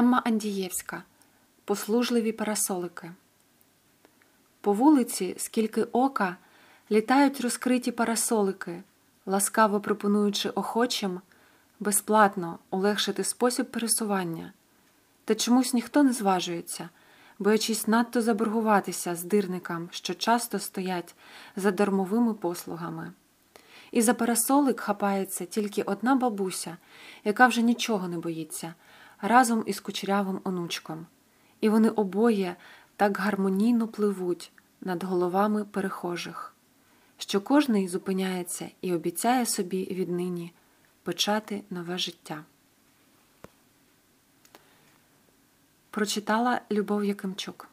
Емма Андієвська Послужливі парасолики. По вулиці, скільки ока, літають розкриті парасолики, ласкаво пропонуючи охочим безплатно улегшити спосіб пересування. Та чомусь ніхто не зважується, боячись надто заборгуватися здирникам, що часто стоять за дармовими послугами. І за парасолик хапається тільки одна бабуся, яка вже нічого не боїться, разом із кучерявим онучком. І вони обоє так гармонійно пливуть над головами перехожих, що кожний зупиняється і обіцяє собі віднині почати нове життя. Прочитала Любов Якимчук.